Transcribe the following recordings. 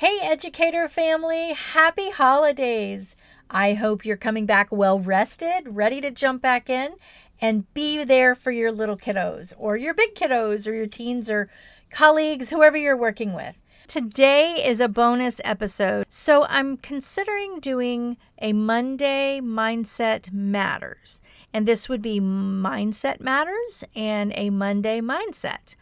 Hey, educator family, happy holidays! I hope you're coming back well rested, ready to jump back in and be there for your little kiddos or your big kiddos or your teens or colleagues, whoever you're working with. Today is a bonus episode, so I'm considering doing a Monday Mindset Matters. And this would be Mindset Matters and a Monday Mindset.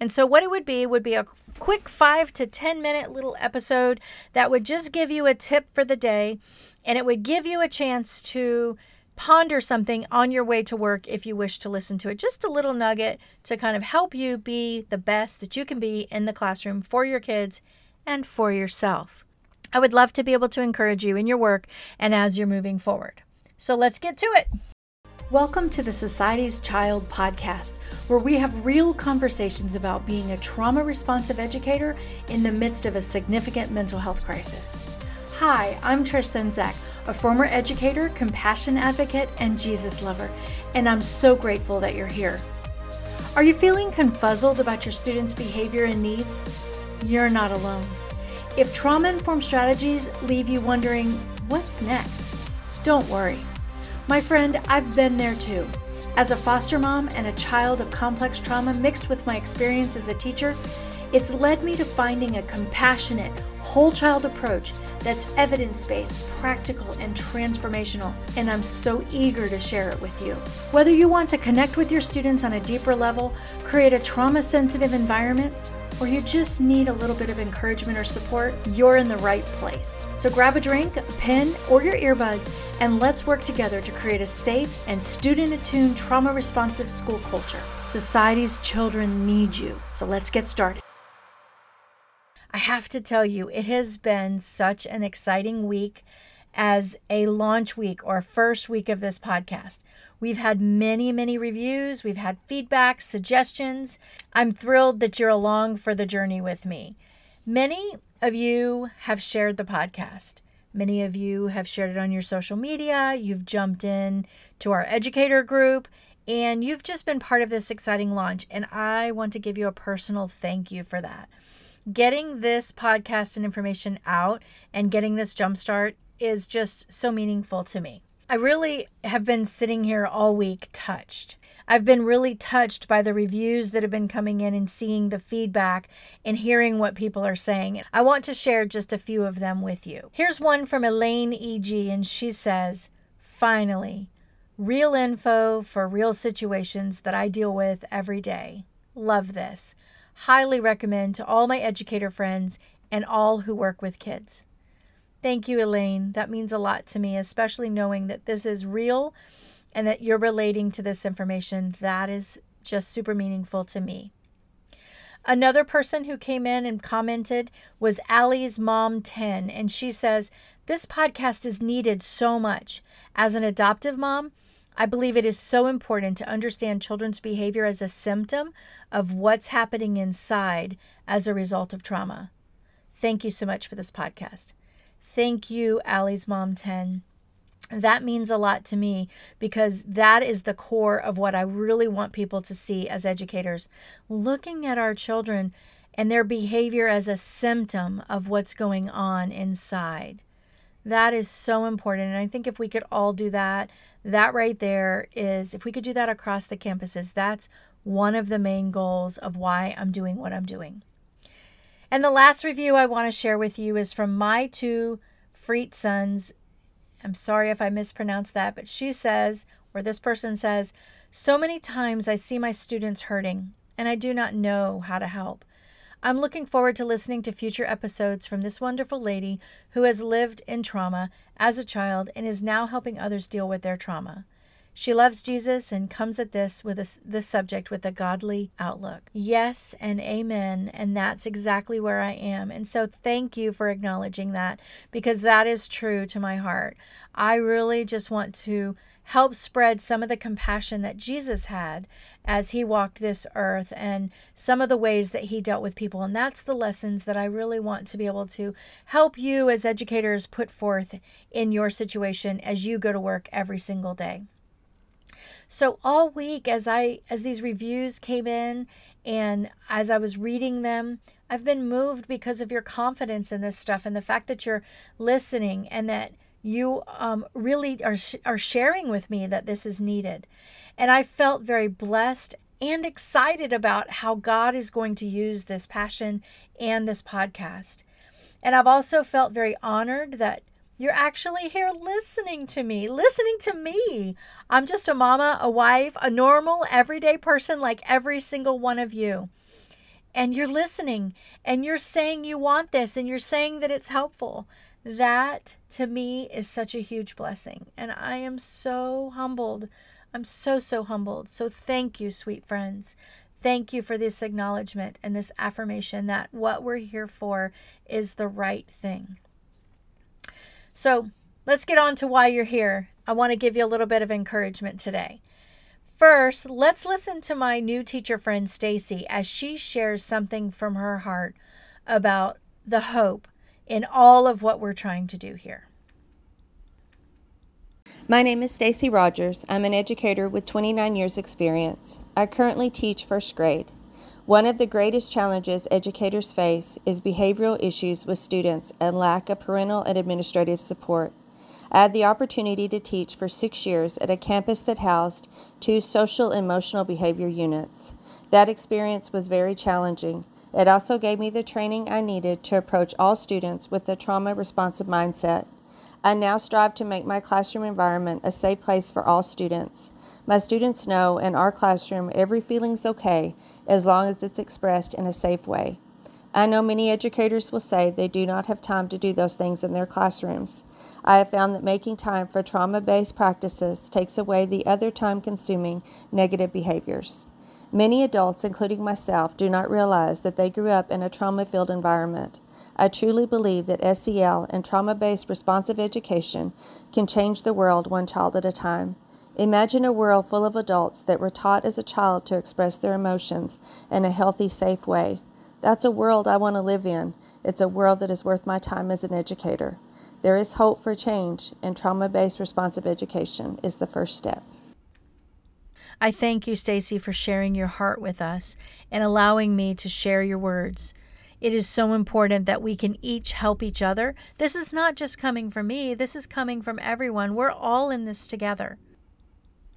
And so, what it would be would be a quick five to 10 minute little episode that would just give you a tip for the day and it would give you a chance to ponder something on your way to work if you wish to listen to it. Just a little nugget to kind of help you be the best that you can be in the classroom for your kids and for yourself. I would love to be able to encourage you in your work and as you're moving forward. So let's get to it. Welcome to the Society's Child podcast, where we have real conversations about being a trauma responsive educator in the midst of a significant mental health crisis. Hi, I'm Trish Senzak, a former educator, compassion advocate, and Jesus lover, and I'm so grateful that you're here. Are you feeling confuzzled about your students' behavior and needs? You're not alone. If trauma informed strategies leave you wondering, what's next? Don't worry. My friend, I've been there too. As a foster mom and a child of complex trauma mixed with my experience as a teacher, it's led me to finding a compassionate, whole child approach that's evidence based, practical, and transformational, and I'm so eager to share it with you. Whether you want to connect with your students on a deeper level, create a trauma sensitive environment, or you just need a little bit of encouragement or support, you're in the right place. So grab a drink, a pen, or your earbuds, and let's work together to create a safe and student attuned trauma responsive school culture. Society's children need you. So let's get started. I have to tell you, it has been such an exciting week as a launch week or first week of this podcast. We've had many, many reviews, we've had feedback, suggestions. I'm thrilled that you're along for the journey with me. Many of you have shared the podcast. Many of you have shared it on your social media. You've jumped in to our educator group and you've just been part of this exciting launch. And I want to give you a personal thank you for that getting this podcast and information out and getting this jumpstart is just so meaningful to me. I really have been sitting here all week touched. I've been really touched by the reviews that have been coming in and seeing the feedback and hearing what people are saying. I want to share just a few of them with you. Here's one from Elaine E.G., and she says, Finally, real info for real situations that I deal with every day. Love this highly recommend to all my educator friends and all who work with kids. Thank you, Elaine. That means a lot to me, especially knowing that this is real and that you're relating to this information. That is just super meaningful to me. Another person who came in and commented was Allie's mom 10, and she says, This podcast is needed so much. As an adoptive mom, I believe it is so important to understand children's behavior as a symptom of what's happening inside as a result of trauma. Thank you so much for this podcast. Thank you, Allie's Mom 10. That means a lot to me because that is the core of what I really want people to see as educators. Looking at our children and their behavior as a symptom of what's going on inside. That is so important. And I think if we could all do that, that right there is, if we could do that across the campuses, that's one of the main goals of why I'm doing what I'm doing. And the last review I want to share with you is from my two Freet sons. I'm sorry if I mispronounced that, but she says, or this person says, so many times I see my students hurting and I do not know how to help. I'm looking forward to listening to future episodes from this wonderful lady who has lived in trauma as a child and is now helping others deal with their trauma. She loves Jesus and comes at this with a, this subject with a godly outlook. Yes and amen. And that's exactly where I am. And so thank you for acknowledging that because that is true to my heart. I really just want to help spread some of the compassion that Jesus had as he walked this earth and some of the ways that he dealt with people. And that's the lessons that I really want to be able to help you as educators put forth in your situation as you go to work every single day. So all week as I as these reviews came in And as I was reading them, I've been moved because of your confidence in this stuff and the fact that you're listening and that you um, really are, are sharing with me that this is needed. And I felt very blessed and excited about how God is going to use this passion and this podcast. And I've also felt very honored that you're actually here listening to me, listening to me. I'm just a mama, a wife, a normal, everyday person like every single one of you. And you're listening and you're saying you want this and you're saying that it's helpful. That to me is such a huge blessing. And I am so humbled. I'm so, so humbled. So thank you, sweet friends. Thank you for this acknowledgement and this affirmation that what we're here for is the right thing. So let's get on to why you're here. I want to give you a little bit of encouragement today. First, let's listen to my new teacher friend Stacy as she shares something from her heart about the hope in all of what we're trying to do here. My name is Stacy Rogers. I'm an educator with 29 years experience. I currently teach first grade. One of the greatest challenges educators face is behavioral issues with students and lack of parental and administrative support. I had the opportunity to teach for six years at a campus that housed two social emotional behavior units. That experience was very challenging. It also gave me the training I needed to approach all students with a trauma responsive mindset. I now strive to make my classroom environment a safe place for all students. My students know in our classroom every feeling's okay as long as it's expressed in a safe way. I know many educators will say they do not have time to do those things in their classrooms. I have found that making time for trauma based practices takes away the other time consuming negative behaviors. Many adults, including myself, do not realize that they grew up in a trauma filled environment. I truly believe that SEL and trauma based responsive education can change the world one child at a time. Imagine a world full of adults that were taught as a child to express their emotions in a healthy, safe way. That's a world I want to live in. It's a world that is worth my time as an educator. There is hope for change, and trauma based responsive education is the first step. I thank you, Stacy, for sharing your heart with us and allowing me to share your words. It is so important that we can each help each other. This is not just coming from me, this is coming from everyone. We're all in this together.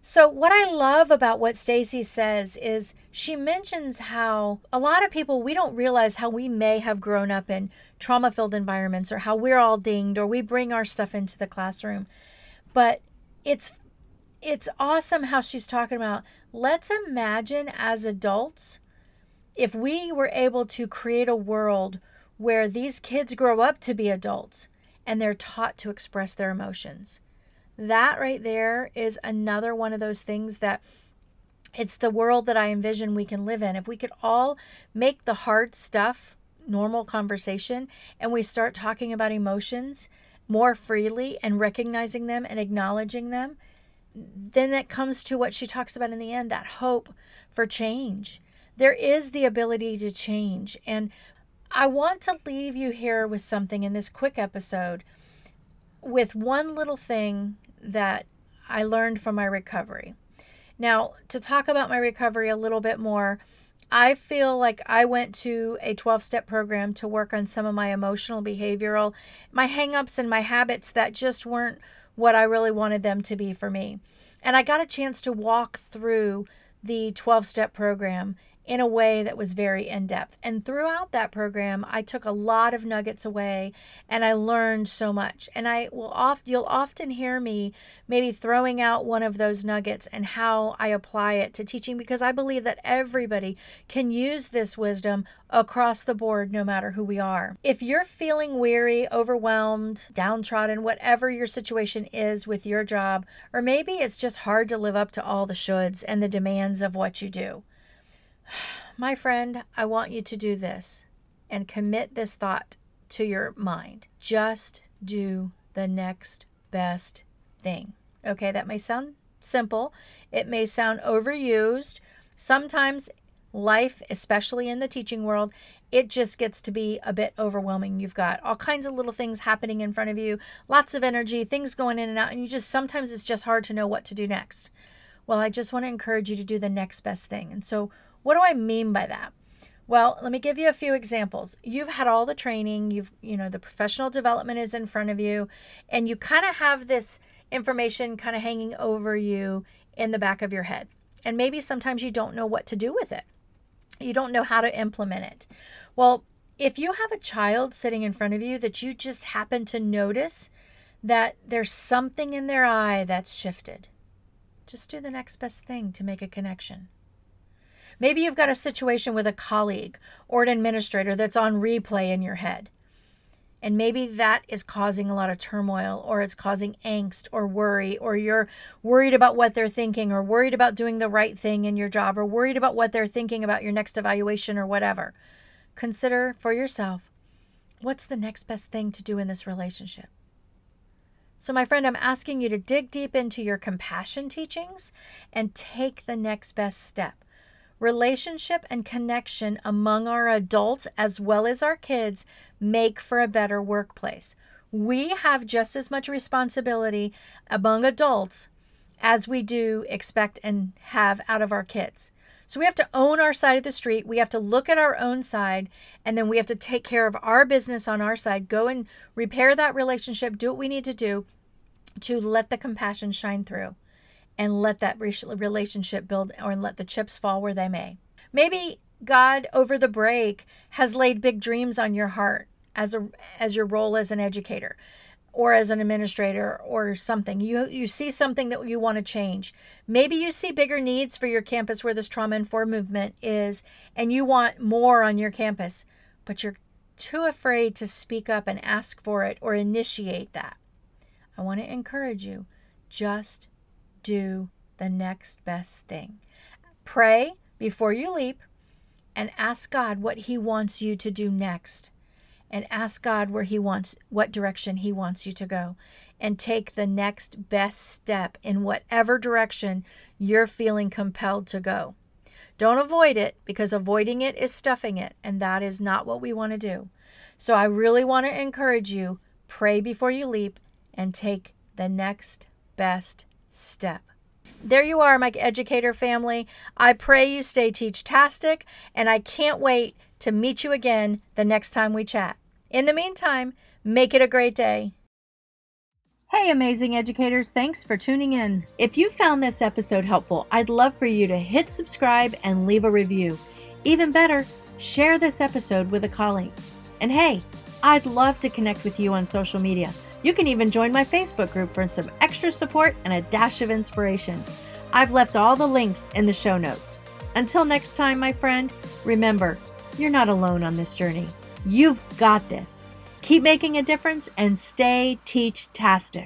So what I love about what Stacy says is she mentions how a lot of people we don't realize how we may have grown up in trauma-filled environments or how we're all dinged or we bring our stuff into the classroom. But it's it's awesome how she's talking about let's imagine as adults if we were able to create a world where these kids grow up to be adults and they're taught to express their emotions that right there is another one of those things that it's the world that I envision we can live in. If we could all make the hard stuff normal conversation and we start talking about emotions more freely and recognizing them and acknowledging them, then that comes to what she talks about in the end that hope for change. There is the ability to change. And I want to leave you here with something in this quick episode with one little thing that I learned from my recovery. Now, to talk about my recovery a little bit more, I feel like I went to a 12 step program to work on some of my emotional, behavioral, my hangups, and my habits that just weren't what I really wanted them to be for me. And I got a chance to walk through the 12 step program in a way that was very in depth. And throughout that program, I took a lot of nuggets away and I learned so much. And I will oft you'll often hear me maybe throwing out one of those nuggets and how I apply it to teaching because I believe that everybody can use this wisdom across the board no matter who we are. If you're feeling weary, overwhelmed, downtrodden, whatever your situation is with your job, or maybe it's just hard to live up to all the shoulds and the demands of what you do my friend, I want you to do this and commit this thought to your mind. Just do the next best thing. Okay, that may sound simple, it may sound overused. Sometimes life, especially in the teaching world, it just gets to be a bit overwhelming. You've got all kinds of little things happening in front of you, lots of energy, things going in and out, and you just sometimes it's just hard to know what to do next. Well, I just want to encourage you to do the next best thing. And so, What do I mean by that? Well, let me give you a few examples. You've had all the training, you've, you know, the professional development is in front of you, and you kind of have this information kind of hanging over you in the back of your head. And maybe sometimes you don't know what to do with it. You don't know how to implement it. Well, if you have a child sitting in front of you that you just happen to notice that there's something in their eye that's shifted, just do the next best thing to make a connection. Maybe you've got a situation with a colleague or an administrator that's on replay in your head. And maybe that is causing a lot of turmoil, or it's causing angst or worry, or you're worried about what they're thinking, or worried about doing the right thing in your job, or worried about what they're thinking about your next evaluation or whatever. Consider for yourself what's the next best thing to do in this relationship? So, my friend, I'm asking you to dig deep into your compassion teachings and take the next best step. Relationship and connection among our adults as well as our kids make for a better workplace. We have just as much responsibility among adults as we do expect and have out of our kids. So we have to own our side of the street. We have to look at our own side, and then we have to take care of our business on our side. Go and repair that relationship, do what we need to do to let the compassion shine through and let that relationship build or let the chips fall where they may. Maybe God over the break has laid big dreams on your heart as a as your role as an educator or as an administrator or something. You you see something that you want to change. Maybe you see bigger needs for your campus where this trauma informed movement is and you want more on your campus, but you're too afraid to speak up and ask for it or initiate that. I want to encourage you just do the next best thing. Pray before you leap and ask God what He wants you to do next. And ask God where He wants, what direction He wants you to go. And take the next best step in whatever direction you're feeling compelled to go. Don't avoid it because avoiding it is stuffing it, and that is not what we want to do. So I really want to encourage you pray before you leap and take the next best step. There you are, my educator family. I pray you stay teach-tastic, and I can't wait to meet you again the next time we chat. In the meantime, make it a great day. Hey, amazing educators, thanks for tuning in. If you found this episode helpful, I'd love for you to hit subscribe and leave a review. Even better, share this episode with a colleague. And hey, I'd love to connect with you on social media. You can even join my Facebook group for some extra support and a dash of inspiration. I've left all the links in the show notes. Until next time, my friend, remember, you're not alone on this journey. You've got this. Keep making a difference and stay teach tastic.